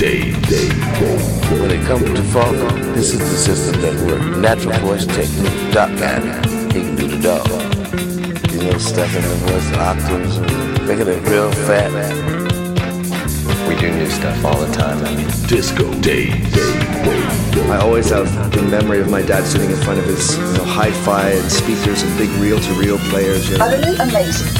Dave. Dave. When it comes to funk, this is the system that works. Natural voice technique. Doc Cat, he can do the dog. You know, stepping the voice octaves, making it real fat. Man. We do new stuff all the time. I mean, Disco Dave. Dave. Dave. I always have the memory of my dad sitting in front of his you know, hi-fi and speakers and big reel-to-reel players. You know. Utterly amazing.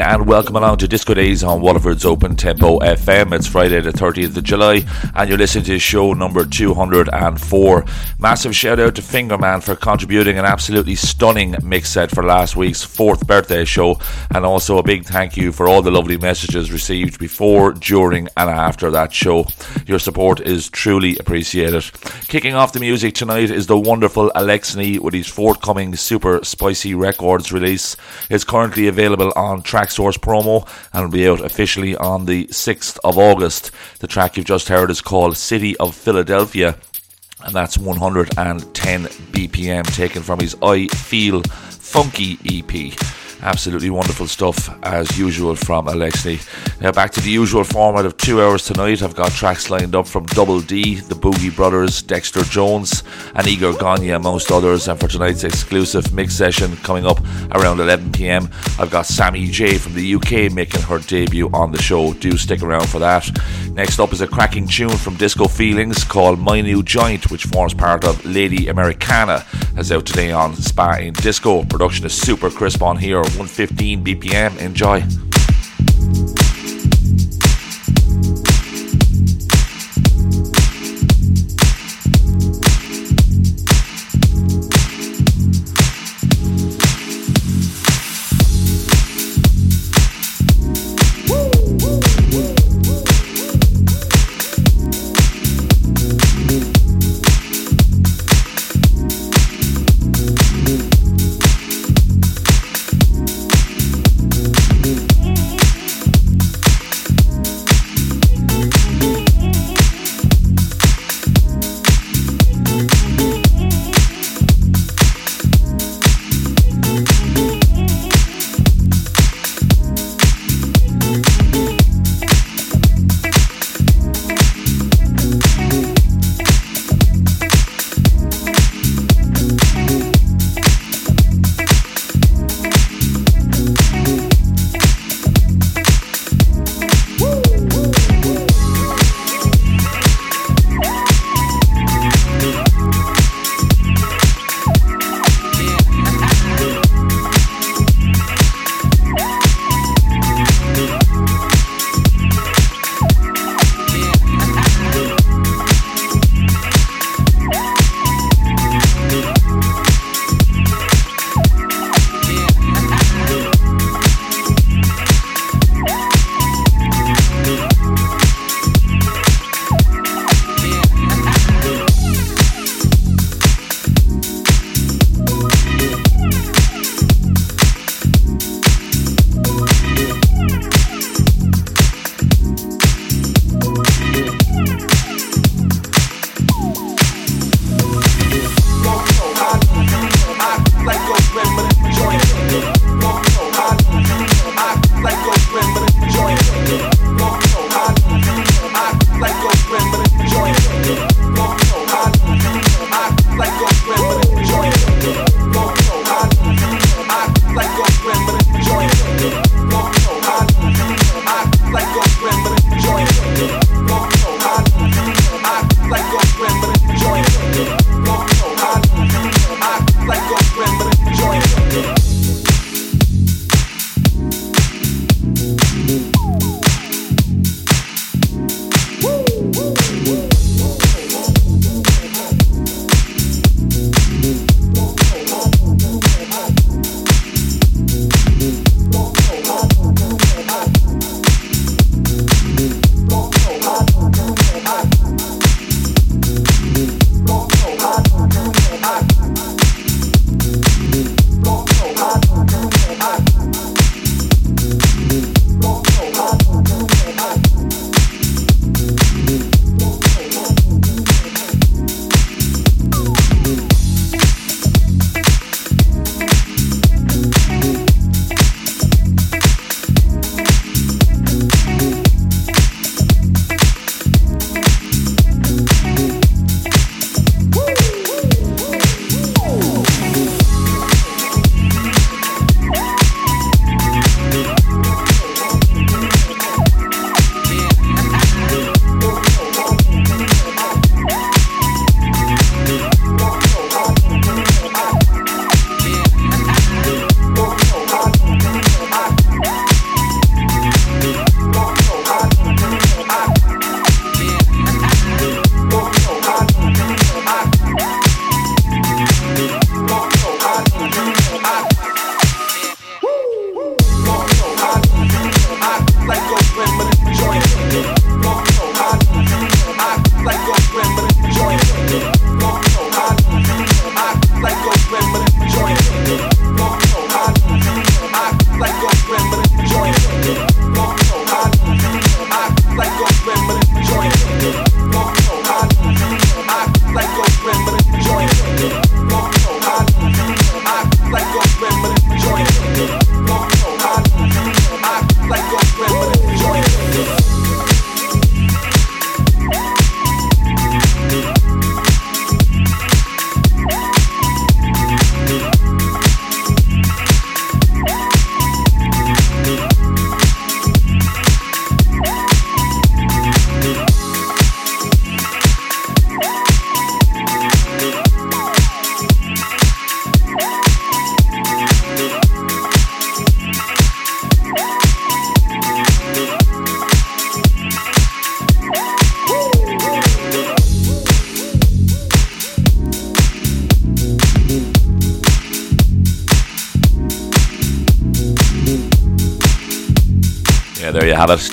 And welcome along to Disco Days on Waterford's Open Tempo FM. It's Friday the 30th of July and you're listening to show number 204. Massive shout out to Fingerman for contributing an absolutely stunning mix set for last week's fourth birthday show and also a big thank you for all the lovely messages received before, during and after that show. Your support is truly appreciated. Kicking off the music tonight is the wonderful Alexney with his forthcoming Super Spicy Records release. It's currently available on Traxsource promo and will be out officially on the 6th of August. The track you've just heard is called City of Philadelphia and that's 110 BPM taken from his I Feel Funky EP. Absolutely wonderful stuff as usual from Alexei. Now back to the usual format of two hours tonight. I've got tracks lined up from Double D, the Boogie Brothers, Dexter Jones, and Igor Gagne, amongst others. And for tonight's exclusive mix session coming up around 11 pm, I've got Sammy J from the UK making her debut on the show. Do stick around for that. Next up is a cracking tune from Disco Feelings called My New Joint, which forms part of Lady Americana, as out today on Spa in Disco. Production is super crisp on here, 115 BPM. Enjoy.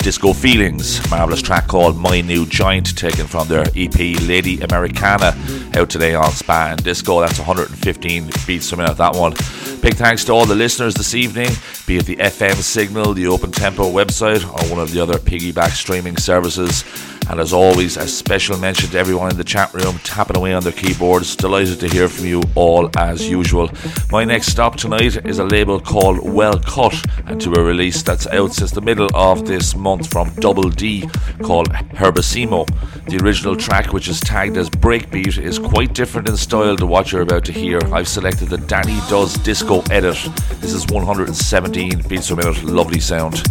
Disco Feelings, marvellous track called My New Joint, taken from their EP Lady Americana, out today on Spa in Disco. That's 115 beats a minute, that one. Big thanks to all the listeners this evening, be it the FM signal, the Open Tempo website, or one of the other piggyback streaming services. And as always, a special mention to everyone in the chat room tapping away on their keyboards. Delighted to hear from you all as usual. My next stop tonight is a label called Well Cut, and to a release that's out since the middle of this month from Double D called Herbissimo. The original track, which is tagged as Breakbeat, is quite different in style to what you're about to hear. I've selected the Danny Does Disco edit. This is 117 beats per minute, lovely sound.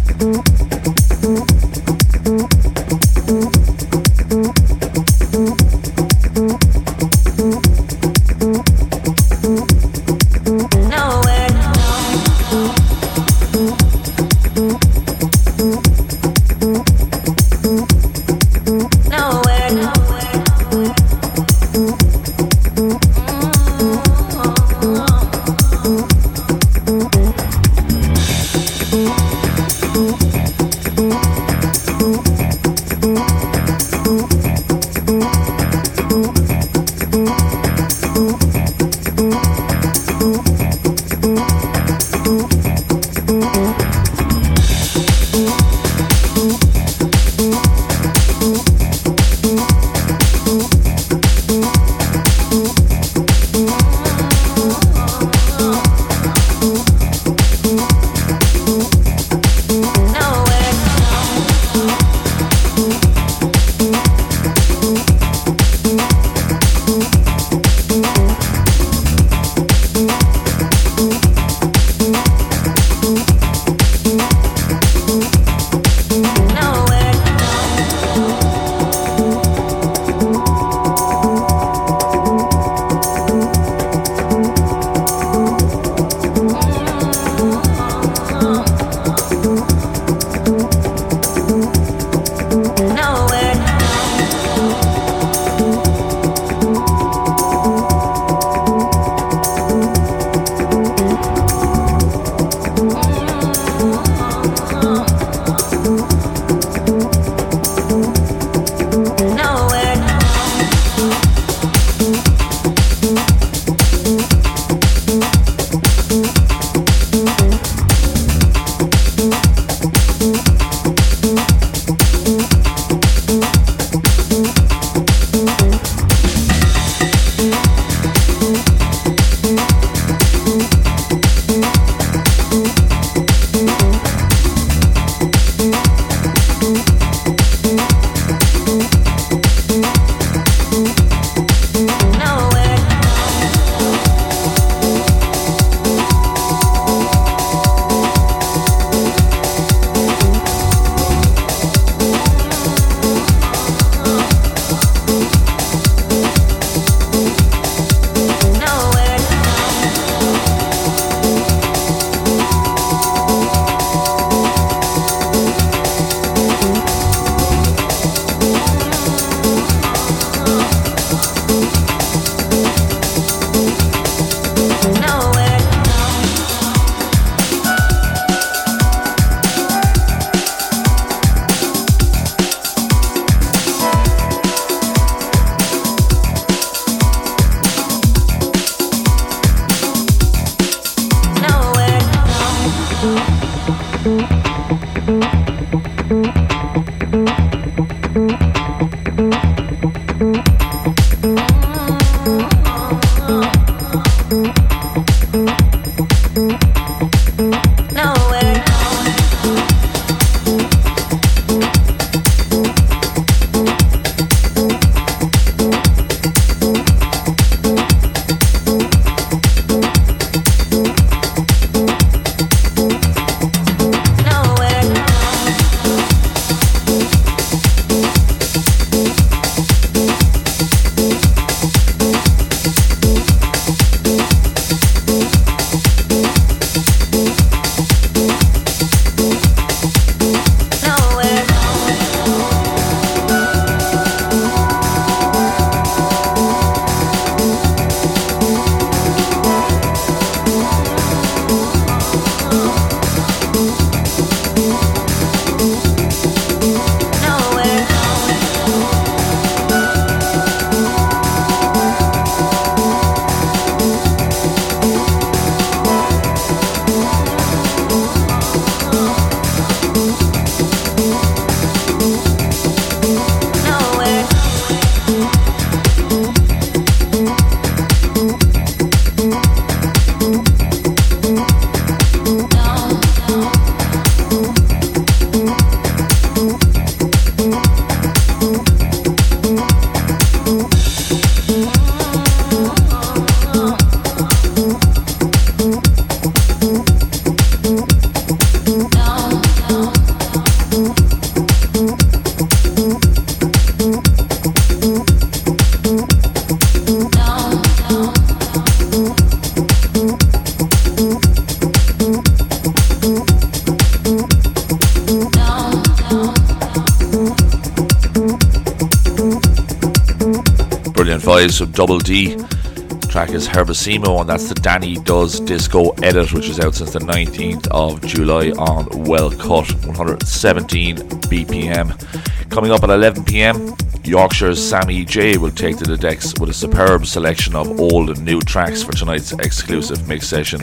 Vibes from Double D. The track is Herbissimo, and that's the Danny Does Disco edit, which is out since the 19th of July on Well Cut, 117 BPM. Coming up at 11 pm, Yorkshire's Sammy J will take to the decks with a superb selection of old and new tracks for tonight's exclusive mix session.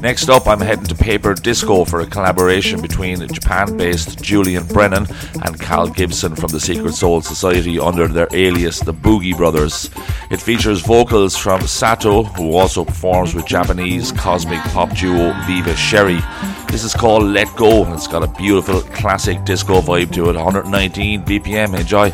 Next up, I'm heading to Paper Disco for a collaboration between Japan based Julian Brennan and Cal Gibson from the Secret Soul Society under their alias the Boogie Brothers. It features vocals from Sato, who also performs with Japanese cosmic pop duo Viva Sherry. This is called Let Go, and it's got a beautiful classic disco vibe to it. 119 BPM. Enjoy.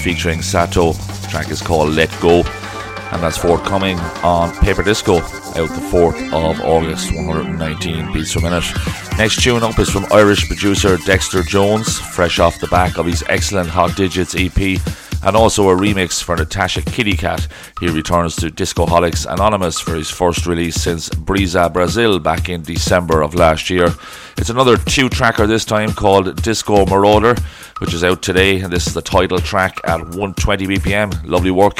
Featuring Sato. The track is called Let Go, and that's forthcoming on Paper Disco out the 4th of August, 119 beats per minute. Next tune up is from Irish producer Dexter Jones, fresh off the back of his excellent Hot Digits EP and also a remix for Natasha Kitty Cat. He returns to Discoholics Anonymous for his first release since Brisa Brazil back in December of last year. It's another two tracker this time called Disco Marauder, which is out today, and this is the title track at 120 BPM. Lovely work.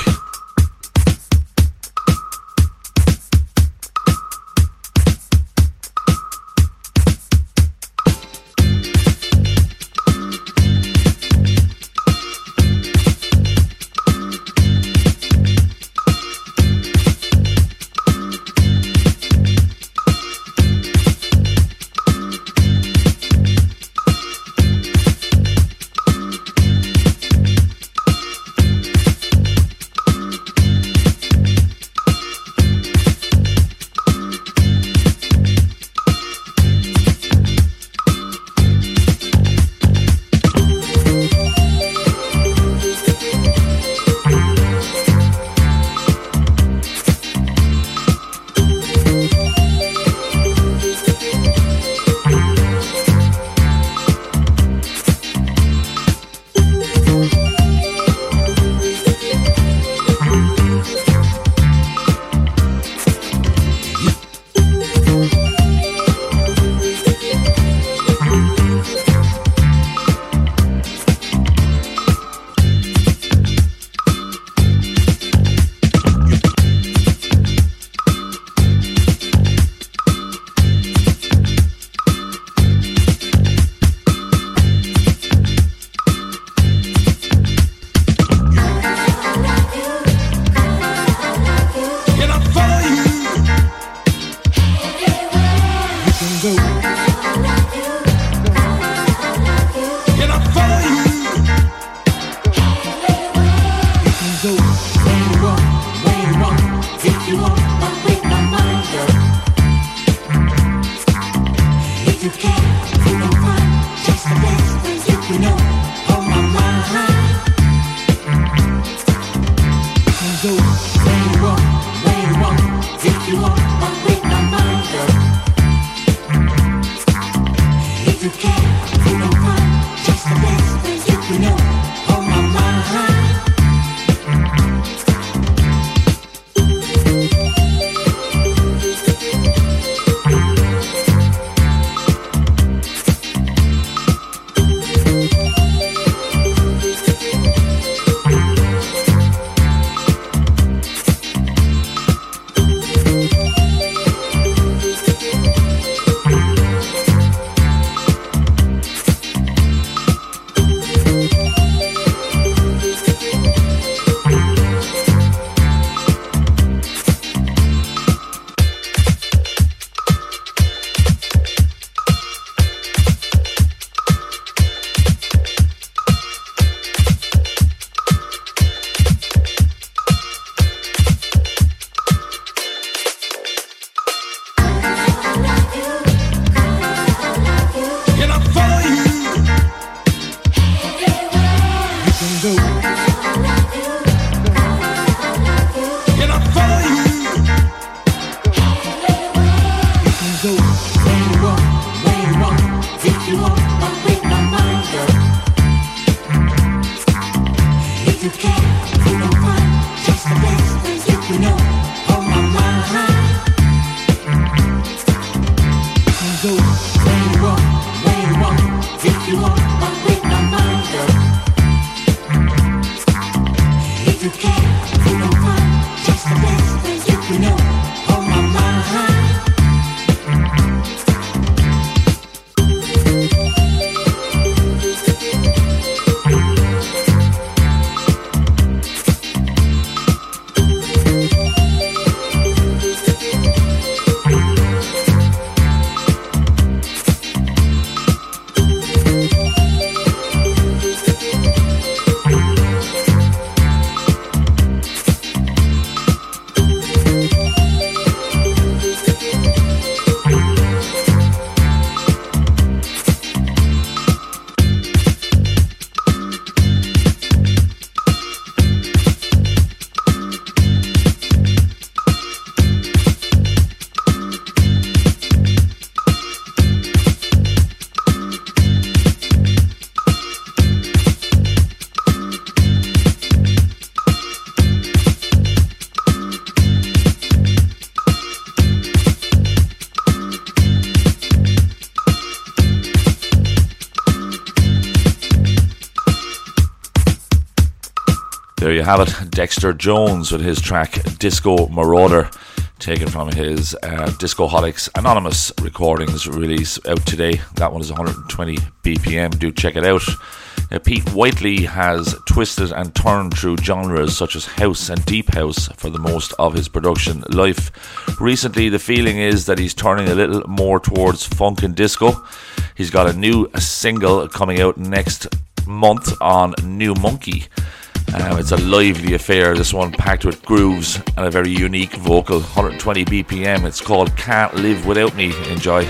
Have it, Dexter Jones with his track Disco Marauder, taken from his uh, Discoholics Anonymous recordings release out today. That one is 120 BPM. Do check it out. Uh, Pete Whiteley has twisted and turned through genres such as house and deep house for the most of his production life. Recently, the feeling is that he's turning a little more towards funk and disco. He's got a new single coming out next month on New Monkey. Um, it's a lively affair, this one packed with grooves and a very unique vocal. 120 BPM. It's called Can't Live Without Me. Enjoy.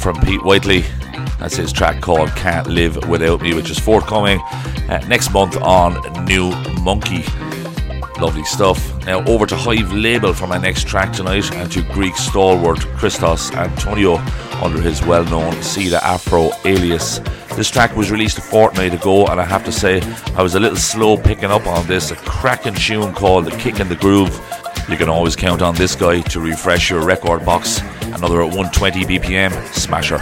From Pete Whiteley. That's his track called Can't Live Without Me, which is forthcoming uh, next month on New Monkey. Lovely stuff. Now over to Hive Label for my next track tonight and to Greek stalwart Christos Antonio under his well known Ceda Afro alias. This track was released a fortnight ago and I have to say I was a little slow picking up on this. A cracking tune called The Kick in the Groove. You can always count on this guy to refresh your record box. Another at 120 BPM smasher.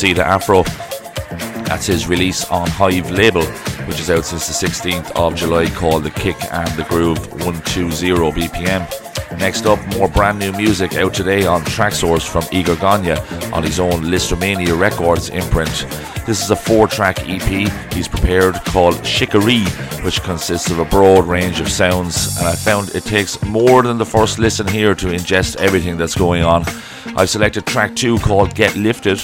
To Afro. That's his release on Hive label, which is out since the 16th of July, called The Kick and the Groove 120 BPM. Next up, more brand new music out today on Traxsource from Igor Gagne on his own Listermania Records imprint. This is a four track EP he's prepared called Shikari, which consists of a broad range of sounds, and I found it takes more than the first listen here to ingest everything that's going on. I've selected track two called Get Lifted,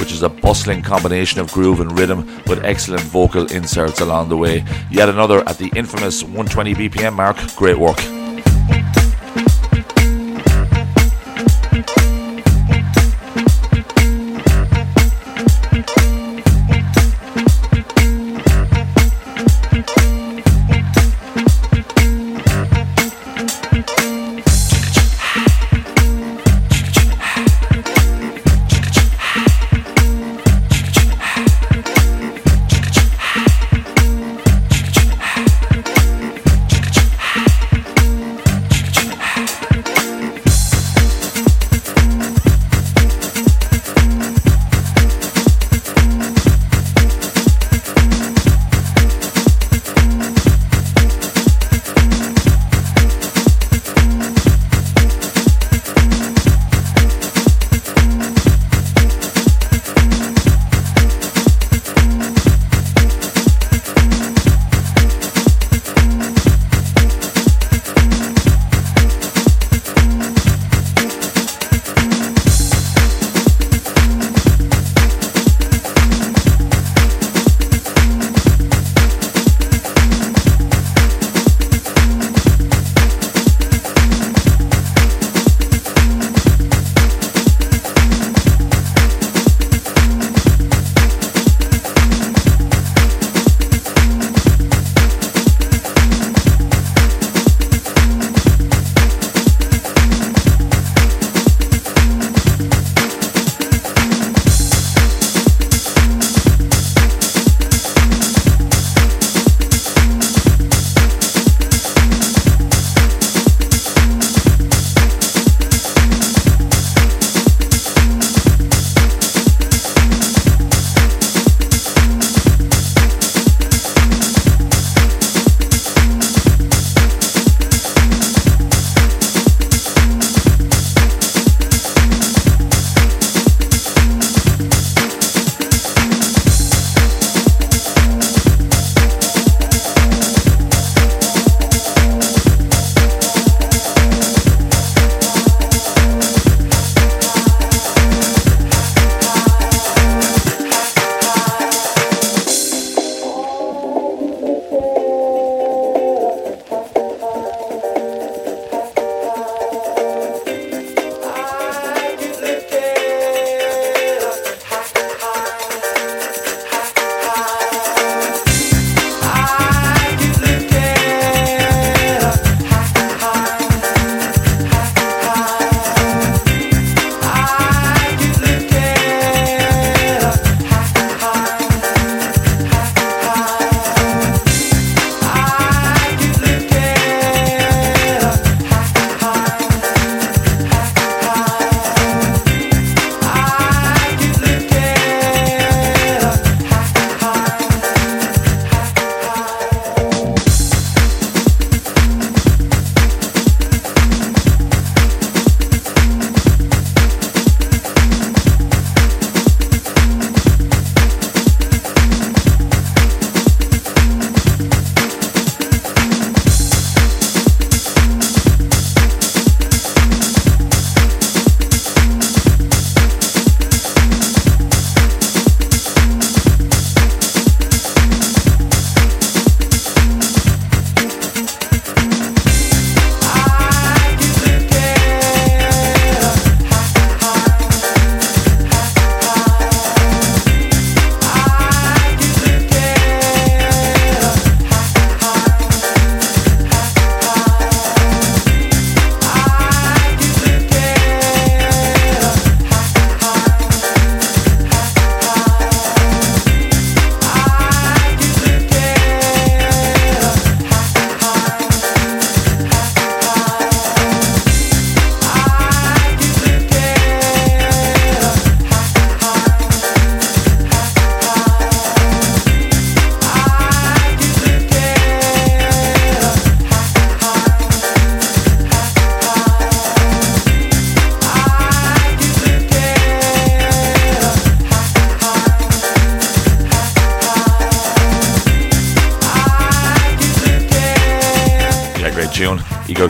which is a bustling combination of groove and rhythm with excellent vocal inserts along the way. Yet another at the infamous 120 BPM mark. Great work.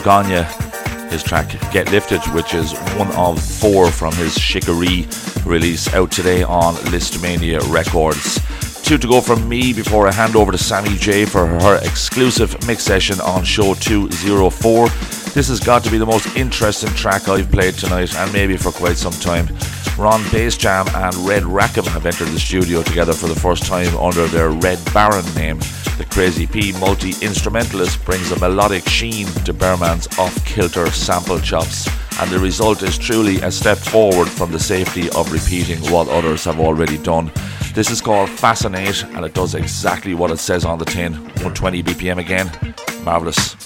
Gagne, his track Get Lifted, which is one of four from his Shikari release out today on Listmania Records. Two to go from me before I hand over to Sammy J for her exclusive mix session on show 204. This has got to be the most interesting track I've played tonight and maybe for quite some time. Ron Basejam and Red Rackham have entered the studio together for the first time under their Red Baron name. The Crazy P multi instrumentalist brings a melodic sheen to Bearman's off kilter sample chops, and the result is truly a step forward from the safety of repeating what others have already done. This is called Fascinate, and it does exactly what it says on the tin 120 BPM again. Marvellous.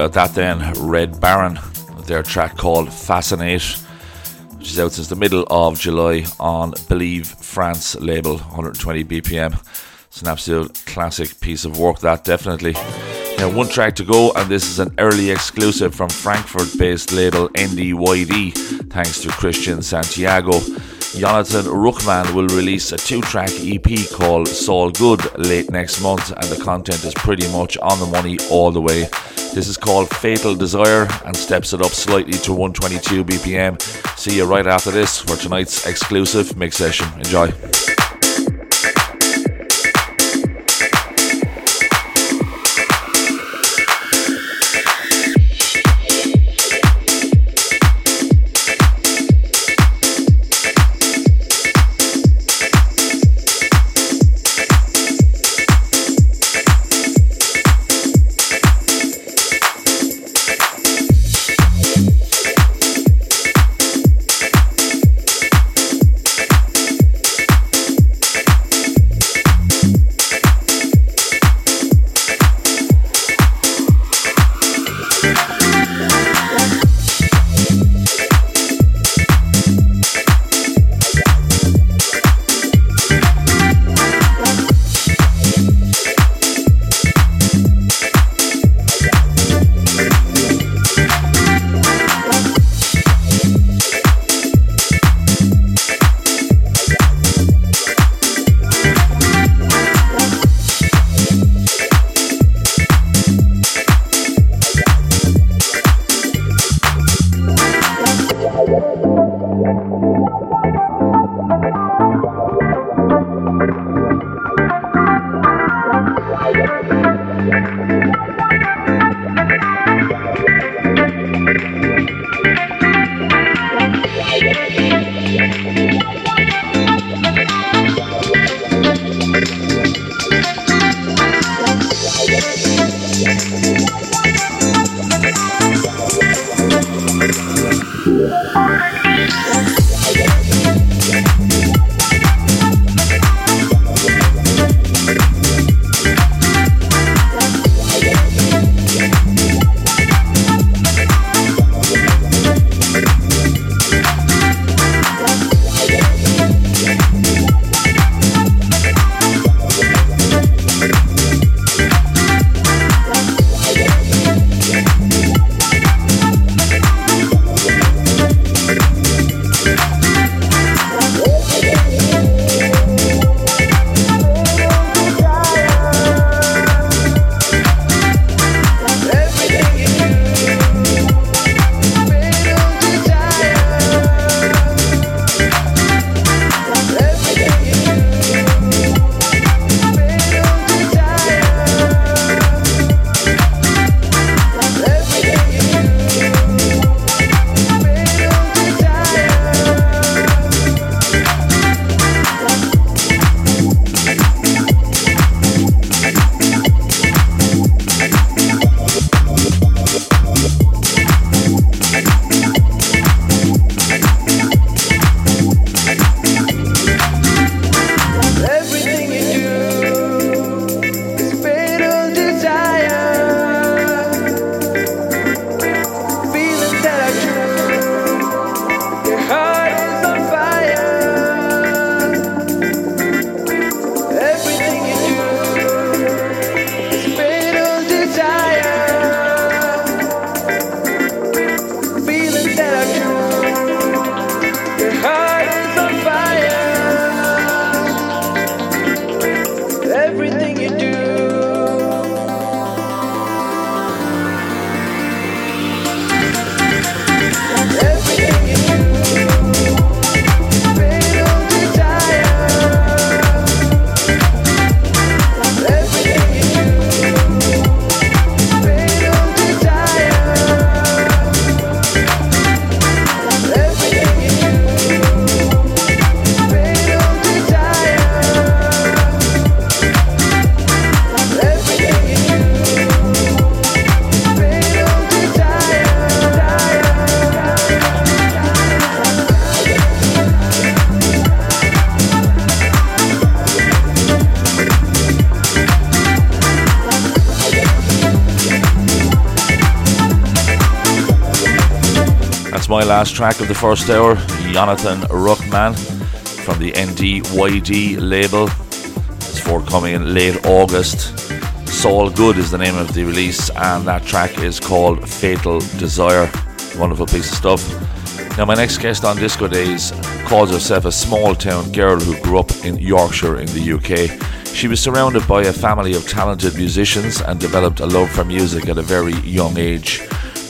About that then? Red Baron, their track called Fascinate, which is out since the middle of July on Believe France label, 120 BPM. It's an absolute classic piece of work, that definitely. Now, one track to go, and this is an early exclusive from Frankfurt based label NDYD, thanks to Christian Santiago. Jonathan Ruckman will release a two track EP called Soul Good late next month, and the content is pretty much on the money all the way. This is called Fatal Desire and steps it up slightly to 122 BPM. See you right after this for tonight's exclusive mix session. Enjoy. Track of the first hour, Jonathan Ruckman from the NDYD label. It's forthcoming in late August. Soul Good is the name of the release, and that track is called Fatal Desire. Wonderful piece of stuff. Now, my next guest on Disco Days calls herself a small town girl who grew up in Yorkshire in the UK. She was surrounded by a family of talented musicians and developed a love for music at a very young age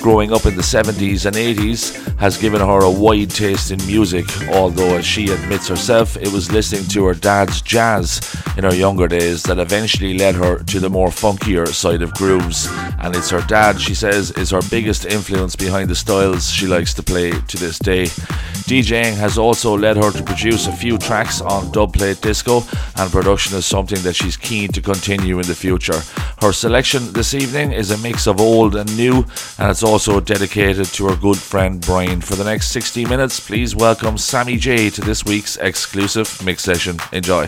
growing up in the 70s and 80s has given her a wide taste in music, although, as she admits herself, it was listening to her dad's jazz in her younger days that eventually led her to the more funkier side of grooves. And it's her dad, she says, is her biggest influence behind the styles she likes to play to this day. DJing has also led her to produce a few tracks on Dubplate Disco, and production is something that she's keen to continue in the future. Her selection this evening is a mix of old and new, and it's also dedicated to our good friend Brian. For the next 60 minutes, please welcome Sammy J to this week's exclusive mix session. Enjoy.